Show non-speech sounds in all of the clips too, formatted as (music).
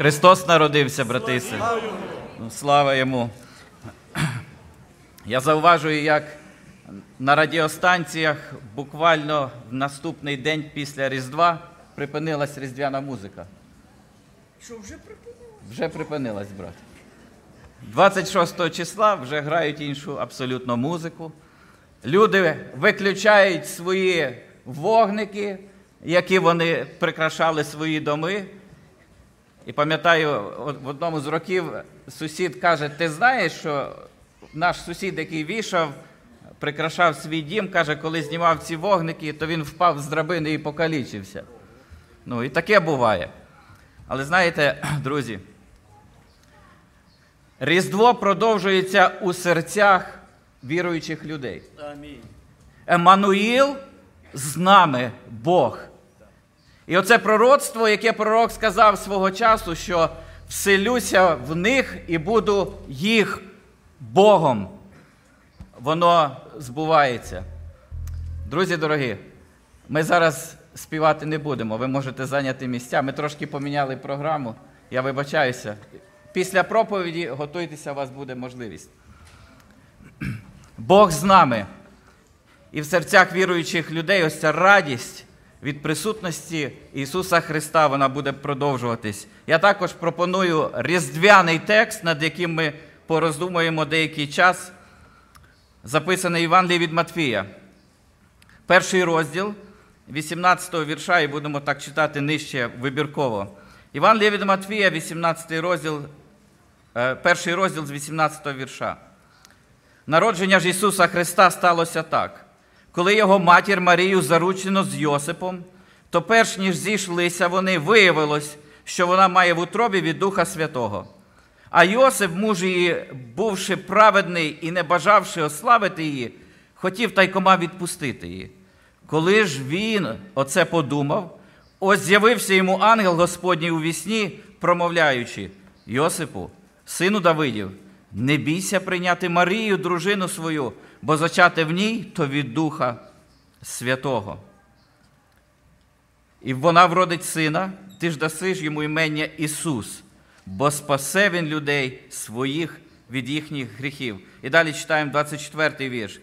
Христос народився, брати і сестри. Ну, Слава йому. Я зауважую, як на радіостанціях буквально в наступний день після Різдва припинилась різдвяна музика. Що вже припинило? Вже припинилась, брат. 26 числа вже грають іншу абсолютно музику. Люди виключають свої вогники, які вони прикрашали свої доми. І пам'ятаю, в одному з років сусід каже: Ти знаєш, що наш сусід, який вішав, прикрашав свій дім, каже, коли знімав ці вогники, то він впав з драбини і покалічився. Ну, і таке буває. Але знаєте, (clears throat) друзі, Різдво продовжується у серцях віруючих людей. Амінь. Еммануїл з нами Бог. І оце пророцтво, яке пророк сказав свого часу, що вселюся в них і буду їх Богом. Воно збувається. Друзі дорогі, ми зараз співати не будемо. Ви можете зайняти місця. Ми трошки поміняли програму. Я вибачаюся. Після проповіді готуйтеся, у вас буде можливість. Бог з нами. І в серцях віруючих людей ось ця радість від присутності Ісуса Христа вона буде продовжуватись. Я також пропоную різдвяний текст, над яким ми пороздумуємо деякий час, записаний Євангелії від Матфія. Перший розділ 18 го вірша, і будемо так читати нижче вибірково. Євангелія від Матфія, 18 розділ, е, перший розділ з 18 вірша. Народження ж Ісуса Христа сталося так. Коли його матір Марію заручено з Йосипом, то перш ніж зійшлися вони, виявилось, що вона має в утробі від Духа Святого. А Йосип, муж її, бувши праведний і не бажавши ославити її, хотів тайкома відпустити її. Коли ж він оце подумав, ось з'явився йому ангел Господній у вісні, промовляючи: Йосипу, сину Давидів, не бійся прийняти Марію, дружину свою, бо зачати в ній то від Духа Святого. І вона вродить сина, ти ж даси ж йому імення Ісус, бо спасе він людей своїх від їхніх гріхів. І далі читаємо 24 й вірш.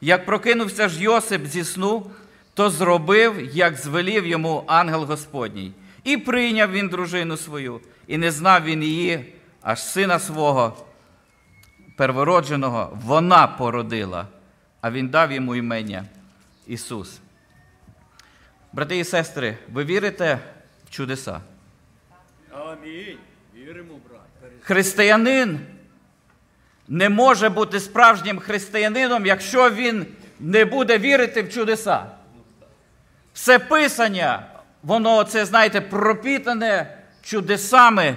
Як прокинувся ж Йосип зі сну, то зробив, як звелів йому ангел Господній. І прийняв він дружину свою, і не знав він її, аж сина свого первородженого вона породила, а він дав йому імення Ісус. Брати і сестри, ви вірите в чудеса? Амінь. Віримо, брат. Християнин не може бути справжнім християнином, якщо він не буде вірити в чудеса. Все писання, воно це, знаєте, пропітане чудесами,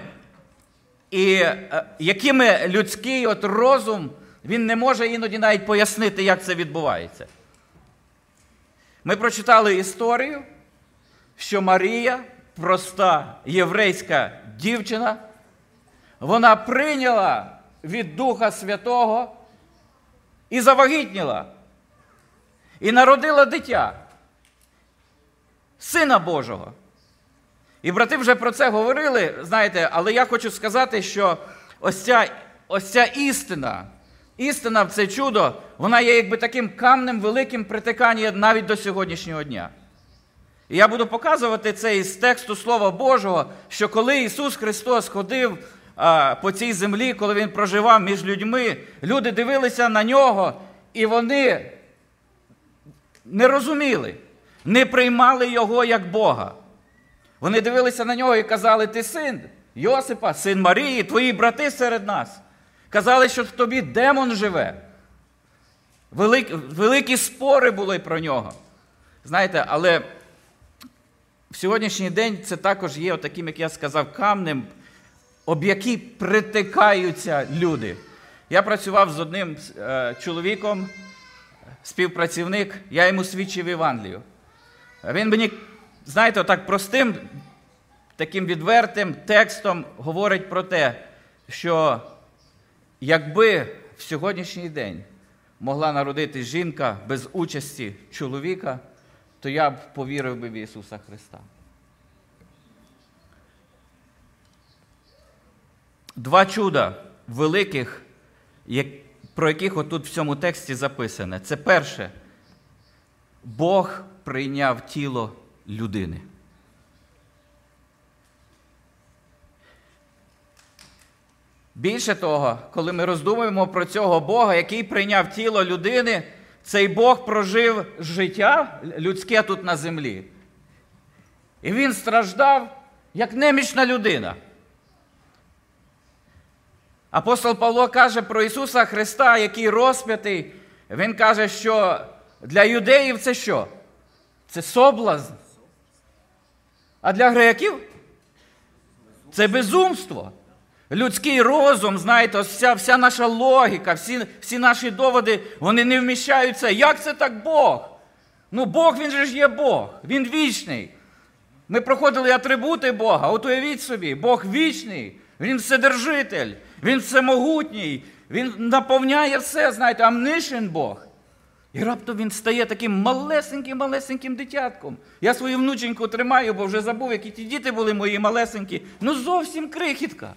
і е, якими людський от розум, він не може іноді навіть пояснити, як це відбувається. Ми прочитали історію, що Марія, проста єврейська дівчина, вона прийняла від Духа Святого і завагітніла, і народила дитя, Сина Божого. І брати вже про це говорили, знаєте, але я хочу сказати, що ось ця, ось ця істина, істина в це чудо, вона є якби таким камнем великим притиканням навіть до сьогоднішнього дня. І я буду показувати це із тексту Слова Божого, що коли Ісус Христос ходив по цій землі, коли Він проживав між людьми, люди дивилися на нього, і вони не розуміли, не приймали Його як Бога. Вони дивилися на нього і казали: Ти син Йосипа, син Марії, твої брати серед нас. Казали, що в тобі демон живе. Великі, великі спори були про нього. Знаєте, але в сьогоднішній день це також є таким, як я сказав, камнем, об який притикаються люди. Я працював з одним е, чоловіком, співпрацівник, я йому свідчив Євангелію. Він мені, знаєте, так простим, таким відвертим текстом говорить про те, що якби в сьогоднішній день могла народити жінка без участі чоловіка, то я б повірив би в Ісуса Христа. два чуда великих, про яких отут в цьому тексті записане. Це перше. Бог прийняв тіло людини. Більше того, коли ми роздумуємо про цього Бога, який прийняв тіло людини, цей Бог прожив життя людське тут на землі. І він страждав як немічна людина. Апостол Павло каже про Ісуса Христа, який розп'ятий. Він каже, що для юдеїв це що? Це соблазн. А для греків це безумство. Людський розум, знаєте, ось вся, вся наша логіка, всі, всі наші доводи, вони не вміщаються. Як це так Бог? Ну, Бог, він же ж є Бог, він вічний. Ми проходили атрибути Бога. От уявіть собі, Бог вічний, Він вседержитель, Він всемогутній, Він наповняє все, знаєте, амнишен Бог. І раптом він стає таким малесеньким-малесеньким дитятком. Я свою внученьку тримаю, бо вже забув, які ті діти були мої малесенькі. Ну зовсім крихітка.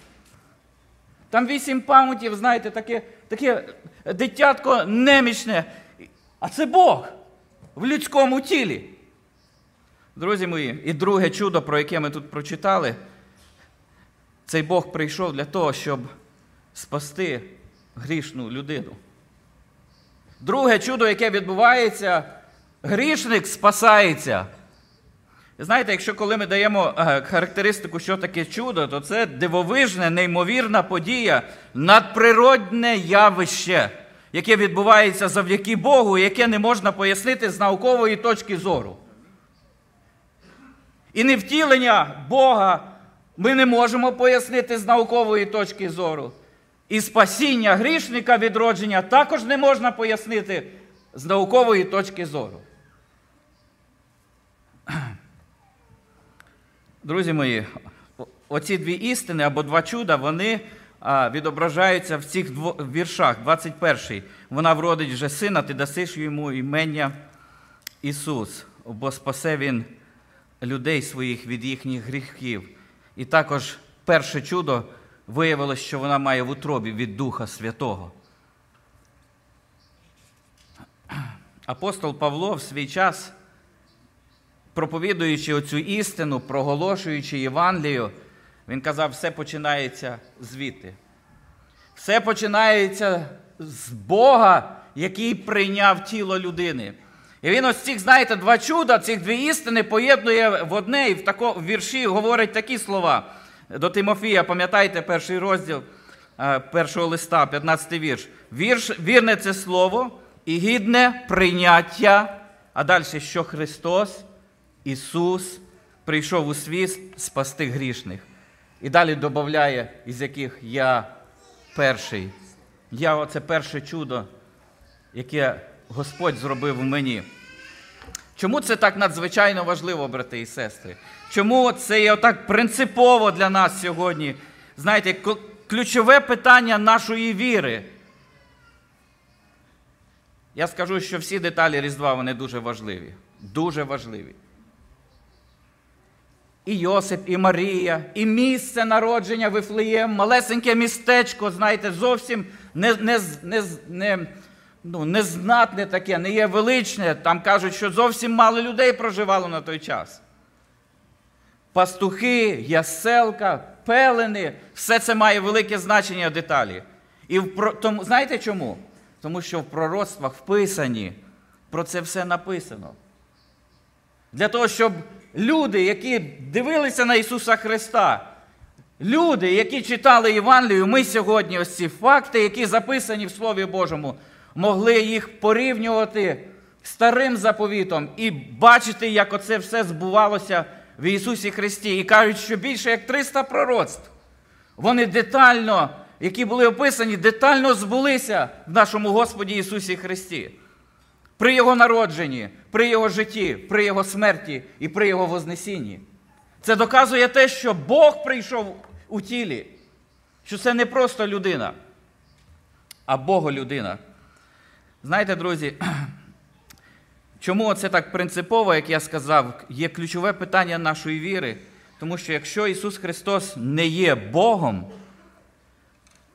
Там вісім паунтів, знаєте, таке, таке дитятко немічне. А це Бог в людському тілі. Друзі мої, і друге чудо, про яке ми тут прочитали, цей Бог прийшов для того, щоб спасти грішну людину. Друге чудо, яке відбувається, грішник спасається. Знаєте, якщо коли ми даємо е, характеристику, що таке чудо, то це дивовижне, неймовірна подія, надприродне явище, яке відбувається завдяки Богу, яке не можна пояснити з наукової точки зору. І невтілення Бога ми не можемо пояснити з наукової точки зору. І спасіння грішника відродження також не можна пояснити з наукової точки зору. Друзі мої, оці дві істини або два чуда, вони відображаються в цих дво- віршах. 21-й. Вона вродить вже сина, ти дасиш йому імення Ісус, бо спасе Він людей своїх від їхніх гріхів. І також перше чудо виявилось, що вона має в утробі від Духа Святого. Апостол Павло в свій час, проповідуючи оцю істину, проголошуючи Євангелію, він казав, все починається звідти. Все починається з Бога, який прийняв тіло людини. І він ось цих, знаєте, два чуда, цих дві істини поєднує в одне і в такому вірші говорить такі слова. До Тимофія, пам'ятаєте, перший розділ е, першого листа, 15 вірш. Вірш, Вірне це слово і гідне прийняття. А далі, що Христос, Ісус, прийшов у світ спасти грішних. І далі додає, із яких я перший. Я оце перше чудо, яке Господь зробив у мені. Чому це так надзвичайно важливо, брати і сестри? Чому це є так принципово для нас сьогодні? Знаєте, ключове питання нашої віри. Я скажу, що всі деталі Різдва вони дуже важливі. Дуже важливі. І Йосип, і Марія, і місце народження Вифлеєм, малесеньке містечко, знаєте, зовсім не, не, не, не, ну, незнатне таке, не є величне. Там кажуть, що зовсім мало людей проживало на той час. Пастухи, яселка, пелени, все це має велике значення деталі. І в, тому, знаєте чому? Тому що в пророцтвах вписані, про це все написано. Для того, щоб люди, які дивилися на Ісуса Христа, люди, які читали Євангелію, ми сьогодні ось ці факти, які записані в Слові Божому, могли їх порівнювати старим заповітом і бачити, як оце все збувалося в Ісусі Христі. І кажуть, що більше як 300 пророцтв. Вони детально, які були описані, детально збулися в нашому Господі Ісусі Христі при Його народженні, при Його житті, при Його смерті і при Його Вознесінні. Це доказує те, що Бог прийшов у тілі, що це не просто людина, а Боголюдина. Знаєте, друзі, (clears throat) чому це так принципово, як я сказав, є ключове питання нашої віри. Тому що якщо Ісус Христос не є Богом,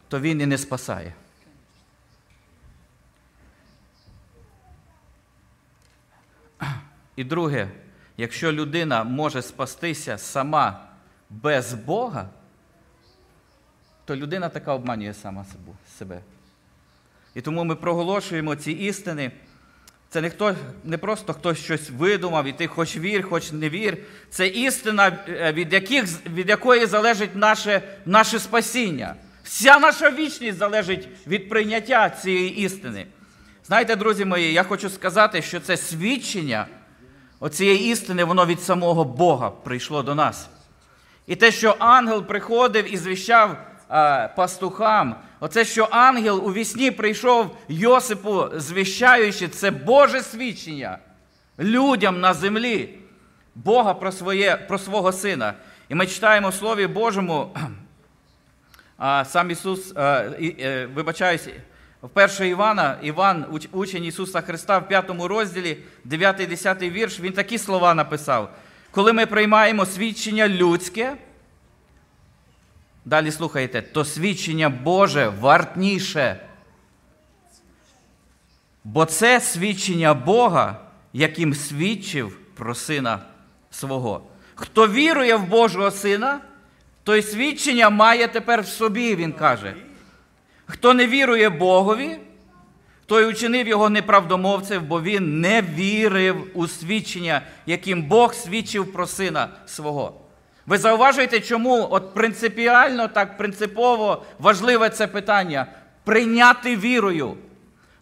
то він і не спасає. І друге, якщо людина може спастися сама без Бога, то людина така обманює сама себе. І тому ми проголошуємо ці істини. Це не хто, не просто хтось щось видумав, і ти хоч вір, хоч не вір. Це істина, е, від, яких, від якої залежить наше, наше спасіння. Вся наша вічність залежить від прийняття цієї істини. Знаєте, друзі мої, я хочу сказати, що це свідчення оцієї істини, воно від самого Бога прийшло до нас. І те, що ангел приходив і звіщав а, пастухам, оце, що ангел у вісні прийшов Йосипу, звіщаючи, це Боже свідчення людям на землі, Бога про своє, про свого Сина. І ми читаємо в Слові Божому, (clears throat) а, сам Ісус, і, е, вибачаюсь, в 1 Івана, Іван, учень Ісуса Христа, в 5 розділі, 9-10 вірш, він такі слова написав. Коли ми приймаємо свідчення людське, далі слухайте, то свідчення Боже вартніше. Бо це свідчення Бога, яким свідчив про Сина свого. Хто вірує в Божого Сина, той свідчення має тепер в собі, він каже. Хто не вірує Богові, той учинив його неправдомовцем, бо він не вірив у свідчення, яким Бог свідчив про сина свого. Ви зауважуєте, чому от принципіально, так принципово важливе це питання прийняти вірою.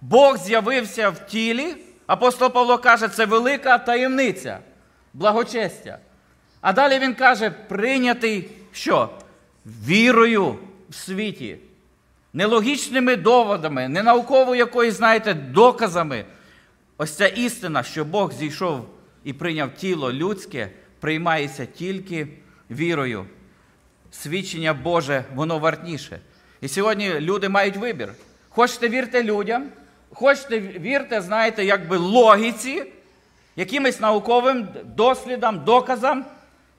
Бог з'явився в тілі, апостол Павло каже, це велика таємниця, благочестя. А далі він каже, прийнятий що? Вірою в світі не логічними доводами, не науково якоюсь, знаєте, доказами. Ось ця істина, що Бог зійшов і прийняв тіло людське, приймається тільки вірою. Свідчення Боже, воно вартніше. І сьогодні люди мають вибір. Хочете вірте людям, хочете вірте, знаєте, якби логіці, якимось науковим дослідам, доказам,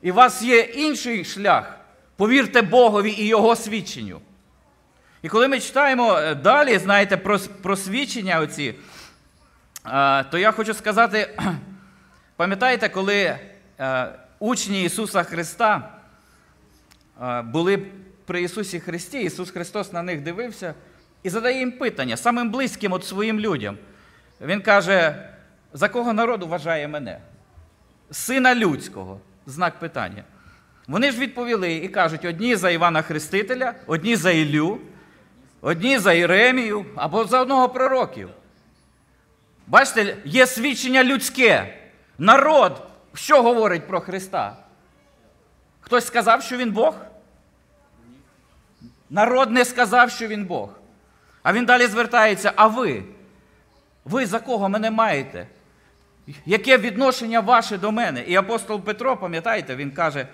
і у вас є інший шлях. Повірте Богові і Його свідченню. І коли ми читаємо е, далі, знаєте, про про свідчення оці, то я хочу сказати, (clears throat) пам'ятаєте, коли е, учні Ісуса Христа були при Ісусі Христі, Ісус Христос на них дивився і задає їм питання самим близьким от своїм людям. Він каже, за кого народ вважає мене? Сина людського, знак питання. Вони ж відповіли і кажуть: одні за Івана Хрестителя, одні за Іллю. Одні за Іремію або за одного пророків. Бачите, є свідчення людське. Народ, що говорить про Христа? Хтось сказав, що Він Бог? Народ не сказав, що Він Бог. А він далі звертається: а ви? Ви за кого мене маєте? Яке відношення ваше до мене? І апостол Петро, пам'ятаєте, він каже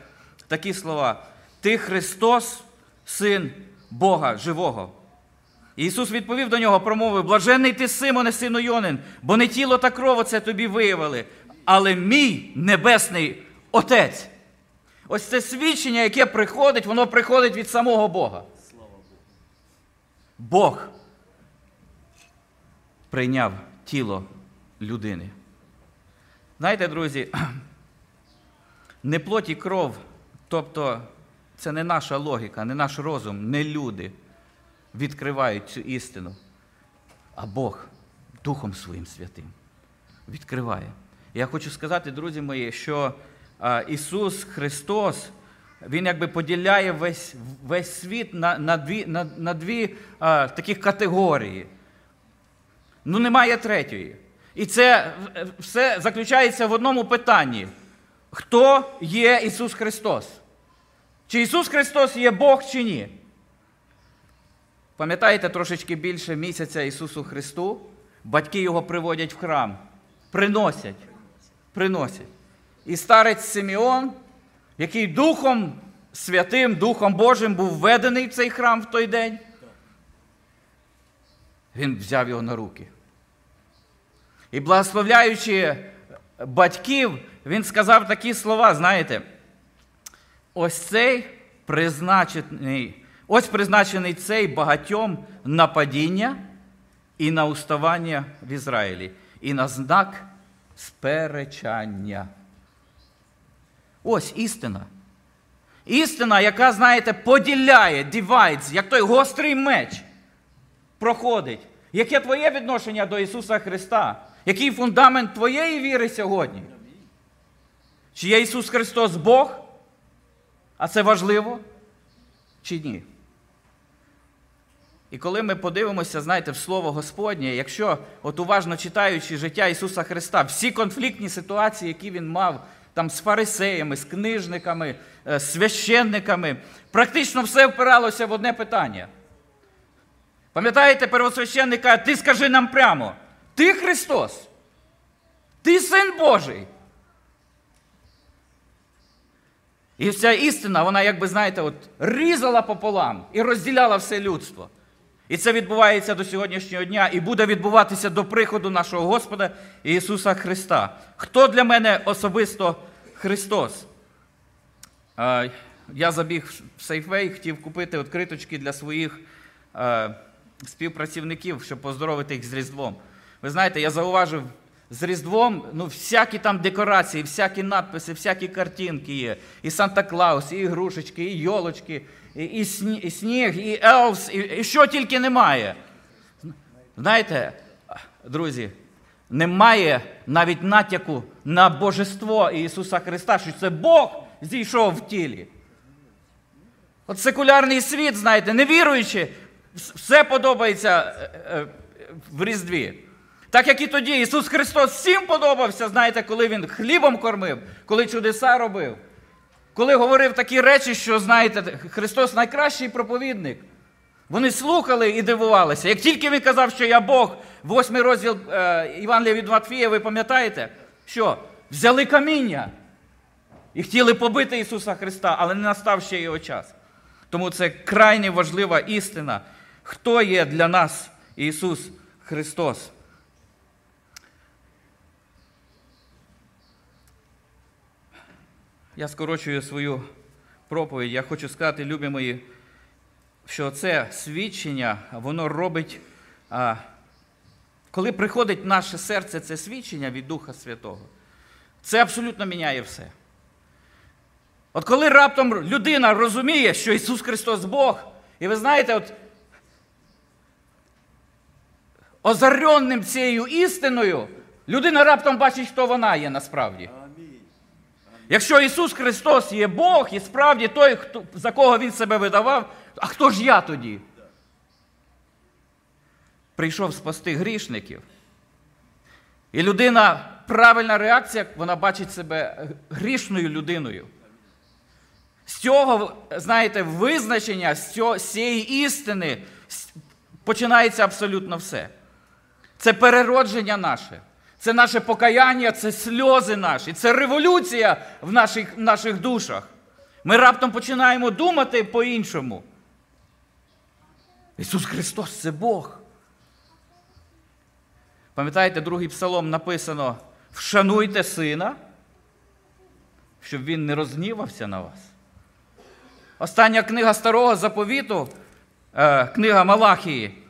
такі слова: Ти Христос, син Бога живого. Ісус відповів до нього, промовив: Блаженний ти, Симоне, сину Йонин, бо не тіло та кров це тобі виявили, але мій небесний Отець. Ось це свідчення, яке приходить, воно приходить від самого Бога. Бог прийняв тіло людини. Знаєте, друзі, (clears throat) не плоть і кров, тобто це не наша логіка, не наш розум, не люди відкривають цю істину, а Бог Духом Своїм Святим відкриває. Я хочу сказати, друзі мої, що Ісус Христос, Він якби поділяє весь весь світ на на дві на, на дві а, таких категорії. Ну, немає третьої. І це все заключається в одному питанні: хто є Ісус Христос? Чи Ісус Христос є Бог, чи ні? Пам'ятаєте трошечки більше місяця Ісусу Христу? Батьки його приводять в храм, приносять, приносять. І старець Симеон, який Духом Святим, Духом Божим був введений в цей храм в той день, він взяв його на руки. І благословляючи батьків, він сказав такі слова, знаєте, ось цей призначений Ось призначений цей багатьом на падіння і на уставання в Ізраїлі, і на знак сперечання. Ось істина. Істина, яка, знаєте, поділяє, divides, як той гострий меч проходить. Яке твоє відношення до Ісуса Христа? Який фундамент твоєї віри сьогодні? Чи є Ісус Христос Бог? А це важливо? Чи ні? І коли ми подивимося, знаєте, в Слово Господнє, якщо от уважно читаючи життя Ісуса Христа, всі конфліктні ситуації, які Він мав там з фарисеями, з книжниками, е, з священниками, практично все впиралося в одне питання. Пам'ятаєте, первосвященник каже, ти скажи нам прямо, ти Христос, ти син Божий. І вся істина, вона, як би знаєте, от різала пополам і розділяла все людство. І це відбувається до сьогоднішнього дня і буде відбуватися до приходу нашого Господа Ісуса Христа. Хто для мене особисто Христос? Я забіг в Сейфвей, хотів купити відкриточки для своїх співпрацівників, щоб поздоровити їх з Різдвом. Ви знаєте, я зауважив, з Різдвом ну, всякі там декорації, всякі надписи, всякі картинки є. І Санта-Клаус, і ігрушечки, і йолочки, і, і, сніг, і елвс, і, і що тільки немає. Знаєте, друзі, немає навіть натяку на божество Ісуса Христа, що це Бог зійшов в тілі. От секулярний світ, знаєте, не віруючи, все подобається е, е, в Різдві. Так як і тоді Ісус Христос всім подобався, знаєте, коли Він хлібом кормив, коли чудеса робив, коли говорив такі речі, що, знаєте, Христос найкращий проповідник. Вони слухали і дивувалися. Як тільки він казав, що я Бог, восьмий розділ е, Івангелія від Матфія, ви пам'ятаєте, що взяли каміння і хотіли побити Ісуса Христа, але не настав ще його час. Тому це крайне важлива істина. Хто є для нас Ісус Христос? Я скорочую свою проповідь. Я хочу сказати, любі мої, що це свідчення, воно робить, коли приходить наше серце це свідчення від Духа Святого, це абсолютно міняє все. От коли раптом людина розуміє, що Ісус Христос Бог, і ви знаєте, от озаренним цією істиною, людина раптом бачить, хто вона є насправді. Якщо Ісус Христос є Бог і справді той, хто, за кого Він себе видавав, а хто ж я тоді? Прийшов спасти грішників. І людина, правильна реакція, вона бачить себе грішною людиною. З цього, знаєте, визначення, з з цієї істини починається абсолютно все. Це переродження наше. Це наше покаяння, це сльози наші, це революція в наших в наших душах. Ми раптом починаємо думати по-іншому. Ісус Христос це Бог. Пам'ятаєте, другий псалом написано: вшануйте сина, щоб він не розгнівався на вас. Остання книга старого заповіту, е, книга Малахії.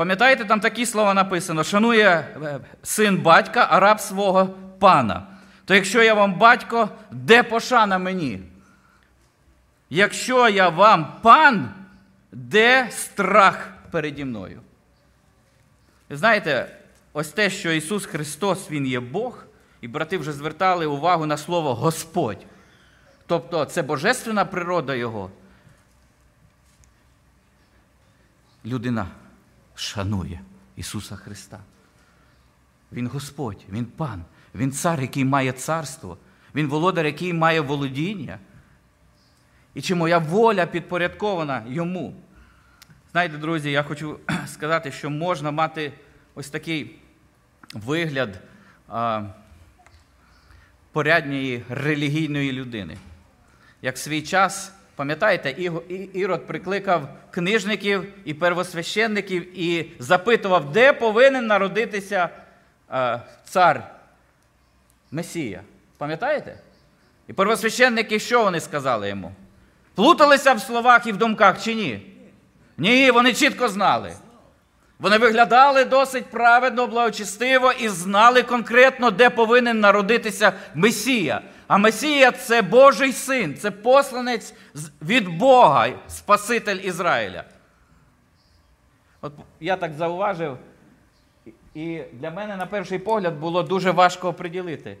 Пам'ятаєте, там такі слова написано: шанує е, син батька, а раб свого пана. То якщо я вам батько, де пошана мені? Якщо я вам пан, де страх переді мною? Ви знаєте, ось те, що Ісус Христос, Він є Бог, і брати вже звертали увагу на слово Господь. Тобто це божественна природа Його. Людина шанує Ісуса Христа. Він Господь, Він пан, Він цар, який має царство, Він володар, який має володіння. І чи моя воля підпорядкована йому? Знаєте, друзі, я хочу (clears throat) сказати, що можна мати ось такий вигляд а, порядньої релігійної людини. Як в свій час Пам'ятаєте, Ірод прикликав книжників і первосвященників і запитував, де повинен народитися цар Месія. Пам'ятаєте? І первосвященники, що вони сказали йому? Плуталися в словах і в думках чи ні? Ні, вони чітко знали. Вони виглядали досить праведно, благочестиво і знали конкретно, де повинен народитися Месія. А Месія це Божий син, це посланець від Бога, Спаситель Ізраїля. От я так зауважив, і- для мене на перший погляд було дуже важко оприділити.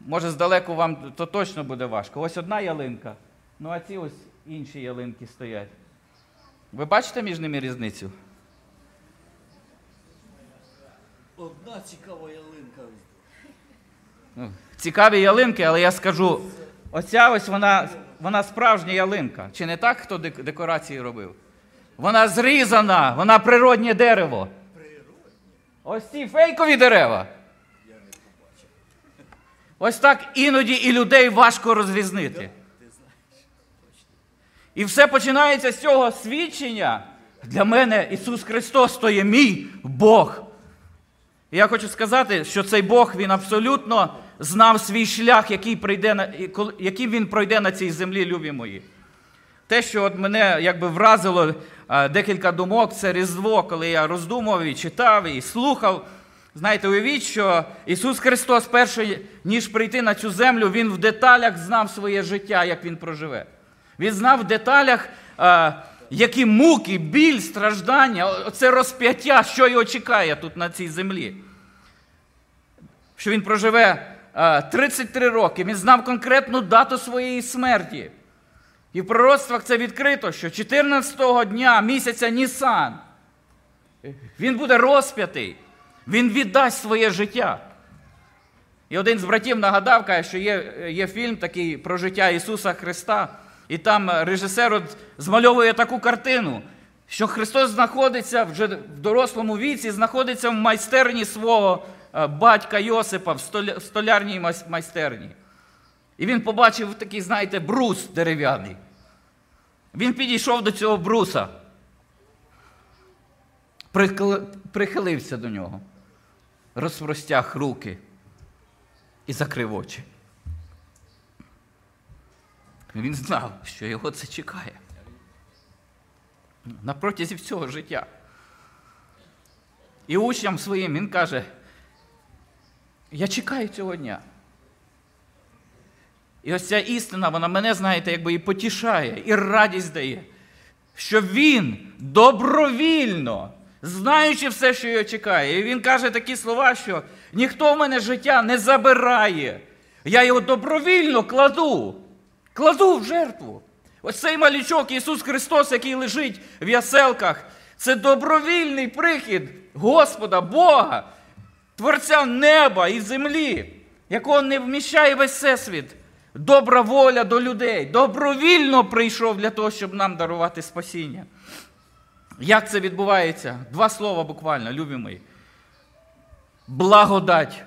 Може, здалеку вам то точно буде важко. Ось одна ялинка, ну а ці ось інші ялинки стоять. Ви бачите між ними різницю? Одна цікава ялинка. Ну, Цікаві ялинки, але я скажу, оця ось вона, вона справжня ялинка. Чи не так, хто декорації робив? Вона зрізана, вона природнє дерево. Ось ці фейкові дерева. Ось так іноді і людей важко розрізнити. І все починається з цього свідчення. Для мене Ісус Христос то є мій Бог. І я хочу сказати, що цей Бог він абсолютно знав свій шлях, який прийде яким він пройде на цій землі, любі мої. Те, що от мене якби вразило декілька думок, це Різдво, коли я роздумував і читав і слухав. Знаєте, уявіть, що Ісус Христос, перший, ніж прийти на цю землю, Він в деталях знав своє життя, як Він проживе. Він знав в деталях, які муки, біль, страждання, це розп'яття, що його чекає тут на цій землі. Що він проживе 33 роки. Він знав конкретну дату своєї смерті. І в пророцтвах це відкрито, що 14-го дня місяця Нісан він буде розп'ятий, він віддасть своє життя. І один з братів нагадав, каже, що є, є фільм такий про життя Ісуса Христа, і там режисер от змальовує таку картину, що Христос знаходиться вже в дорослому віці, знаходиться в майстерні свого е, батька Йосипа, в столярній майс- майстерні. І він побачив такий, знаєте, брус дерев'яний. Він підійшов до цього бруса, прихилився до нього, розпростяг руки і закрив очі. Він знав, що його це чекає. На протязі всього життя. І учням своїм він каже: Я чекаю цього дня. І ось ця істина, вона мене, знаєте, якби і потішає, і радість дає, що він добровільно, знаючи все, що його чекає, і він каже такі слова, що ніхто в мене життя не забирає. Я його добровільно кладу, кладу в жертву. Ось цей малючок Ісус Христос, який лежить в яселках, це добровільний прихід Господа, Бога, Творця неба і землі, якого не вміщає весь всесвіт. Добра воля до людей. Добровільно прийшов для того, щоб нам дарувати спасіння. Як це відбувається? Два слова буквально, любі мої. Благодать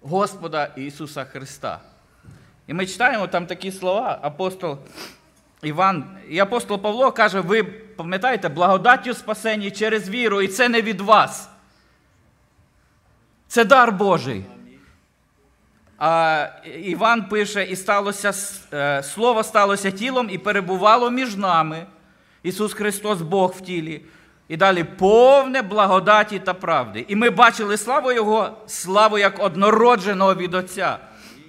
Господа Ісуса Христа. І ми читаємо там такі слова, апостол Іван, і апостол Павло каже: ви пам'ятаєте, благодаттю спасені через віру, і це не від вас. Це дар Божий. А Іван пише, і сталося е, слово сталося тілом і перебувало між нами. Ісус Христос, Бог в тілі. І далі повне благодаті та правди. І ми бачили славу Його, славу як однородженого від Отця.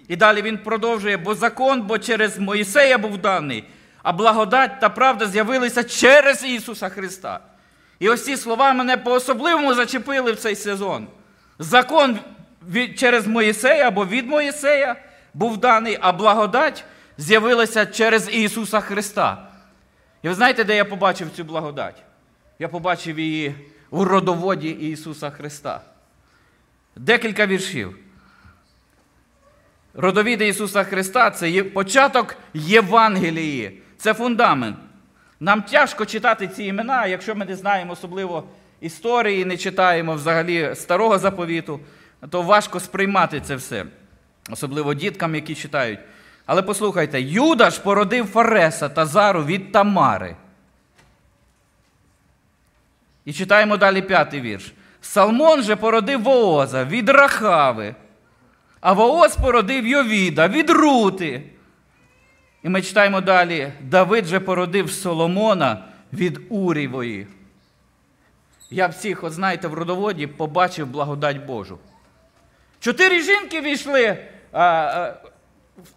І далі він продовжує, бо закон, бо через Моїсея був даний, а благодать та правда з'явилися через Ісуса Христа. І ось ці слова мене по-особливому зачепили в цей сезон. Закон від, через Моїсея або від Моїсея був даний, а благодать з'явилася через Ісуса Христа. І ви знаєте, де я побачив цю благодать? Я побачив її у родоводі Ісуса Христа. Декілька віршів. Родовід Ісуса Христа це початок Євангелії, це фундамент. Нам тяжко читати ці імена, якщо ми не знаємо особливо історії, не читаємо взагалі старого заповіту, то важко сприймати це все, особливо діткам, які читають. Але послухайте, Юда ж породив Фареса та Зару від Тамари. І читаємо далі п'ятий вірш. Салмон же породив Вооза від Рахави, а Вооз породив Йовіда від Рути. І ми читаємо далі: Давид же породив Соломона від Урівої. Я всіх, от знаєте, в родоводі побачив благодать Божу. Чотири жінки війшли а, а,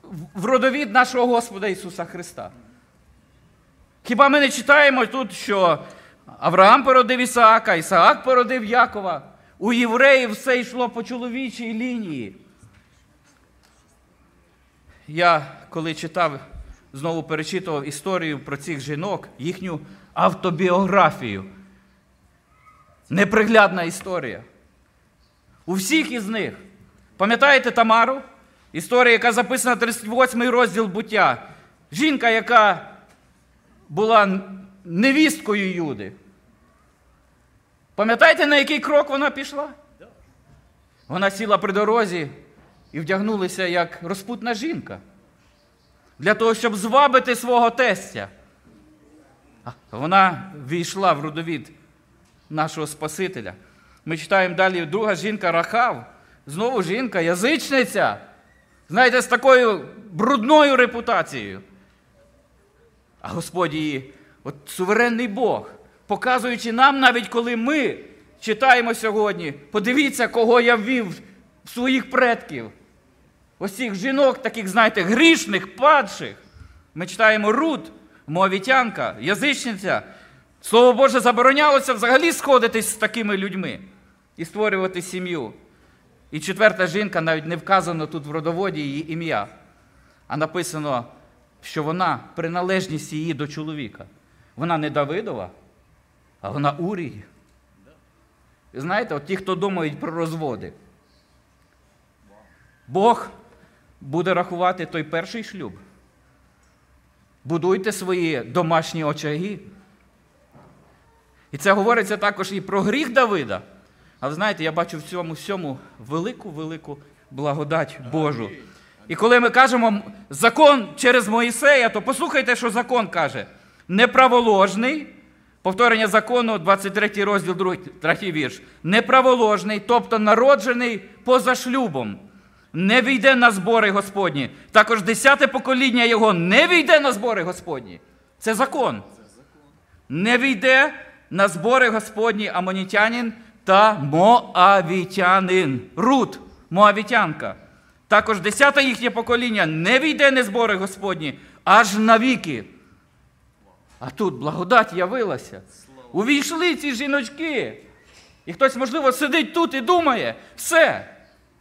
в- в родовід нашого Господа Ісуса Христа. Хіба ми не читаємо тут, що Авраам породив Ісаака, Ісаак породив Якова. У євреїв все йшло по чоловічій лінії. Я коли читав, знову перечитував історію про цих жінок, їхню автобіографію. Неприглядна історія. У всіх із них. Пам'ятаєте Тамару? Історія, яка записана 38 розділ буття. Жінка, яка була невісткою Юди. Пам'ятаєте, на який крок вона пішла? Вона сіла при дорозі і вдягнулася як розпутна жінка. Для того, щоб звабити свого тестя. Вона війшла в родовід нашого Спасителя. Ми читаємо далі друга жінка Рахав. Знову жінка, язичниця. Знаєте, з такою брудною репутацією. А Господь її, от суверенний Бог, показуючи нам, навіть коли ми читаємо сьогодні, подивіться, кого я ввів в своїх предків. Ось цих жінок, таких, знаєте, грішних, падших. Ми читаємо Рут, Моавітянка, язичниця. Слово Боже заборонялося взагалі сходитись з такими людьми і створювати сім'ю. І четверта жінка, навіть не вказано тут в родоводі її ім'я, а написано, що вона приналежність її до чоловіка. Вона не Давидова, а вона Урії. І знаєте, от ті, хто думають про розводи, Бог буде рахувати той перший шлюб. Будуйте свої домашні очаги. І це говориться також і про гріх Давида. Але знаєте, я бачу в цьому всьому велику-велику благодать Божу. І коли ми кажемо закон через Моїсея, то послухайте, що закон каже: неправоложний, повторення закону, 23 розділ, 2, 3 вірш. Неправоложний, тобто народжений поза шлюбом, не війде на збори Господні. Також десяте покоління його не війде на збори Господні. Це закон. Не війде на збори Господні амонітянин та моавітянин. Рут, моавітянка. Також десяте їхнє покоління не війде на збори Господні аж навіки. А тут благодать явилася. Увійшли ці жіночки. І хтось, можливо, сидить тут і думає, все,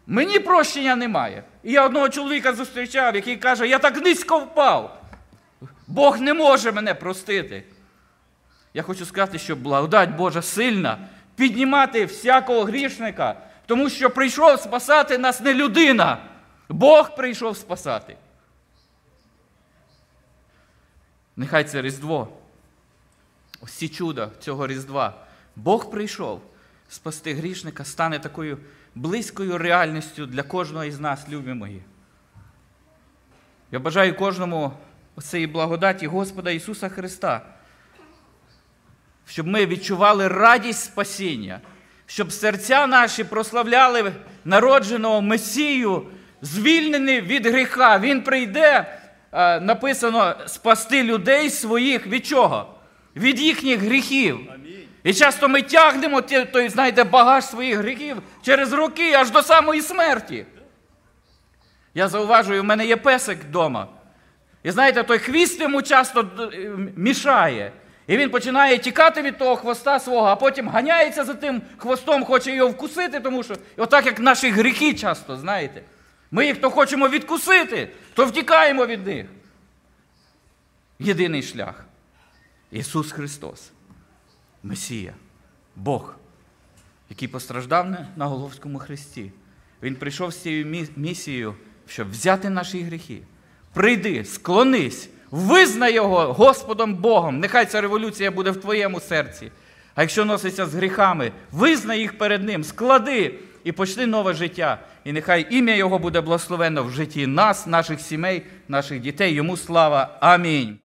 мені прощення немає. І я одного чоловіка зустрічав, який каже, я так низько впав. Бог не може мене простити. Я хочу сказати, що благодать Божа сильна піднімати всякого грішника, тому що прийшов спасати нас не людина. Бог прийшов спасати. Нехай це Різдво. Ці чуда цього Різдва. Бог прийшов спасти грішника, стане такою близькою реальністю для кожного із нас, любі мої. Я бажаю кожному цієї благодаті Господа Ісуса Христа, щоб ми відчували радість спасіння, щоб серця наші прославляли народженого Месію, звільнений від гріха. Він прийде, е, написано, спасти людей своїх від чого? Від їхніх гріхів. І часто ми тягнемо той, знаєте, багаж своїх гріхів через роки аж до самої смерті. Я зауважую, в мене є песик вдома. І знаєте, той хвіст йому часто е, мішає. І він починає тікати від того хвоста свого, а потім ганяється за тим хвостом, хоче його вкусити, тому що отак як наші гріхи часто, знаєте. Ми їх то хочемо відкусити, то втікаємо від них. Єдиний шлях Ісус Христос, Месія, Бог, який постраждав на- Головському хресті. Він прийшов з цією місією, щоб взяти наші гріхи. Прийди, склонись, визнай його Господом Богом. Нехай ця революція буде в твоєму серці. А якщо носиться з гріхами, визнай їх перед Ним, склади і почни нове життя. І нехай ім'я Його буде благословено в житті нас, наших сімей, наших дітей. Йому слава. Амінь.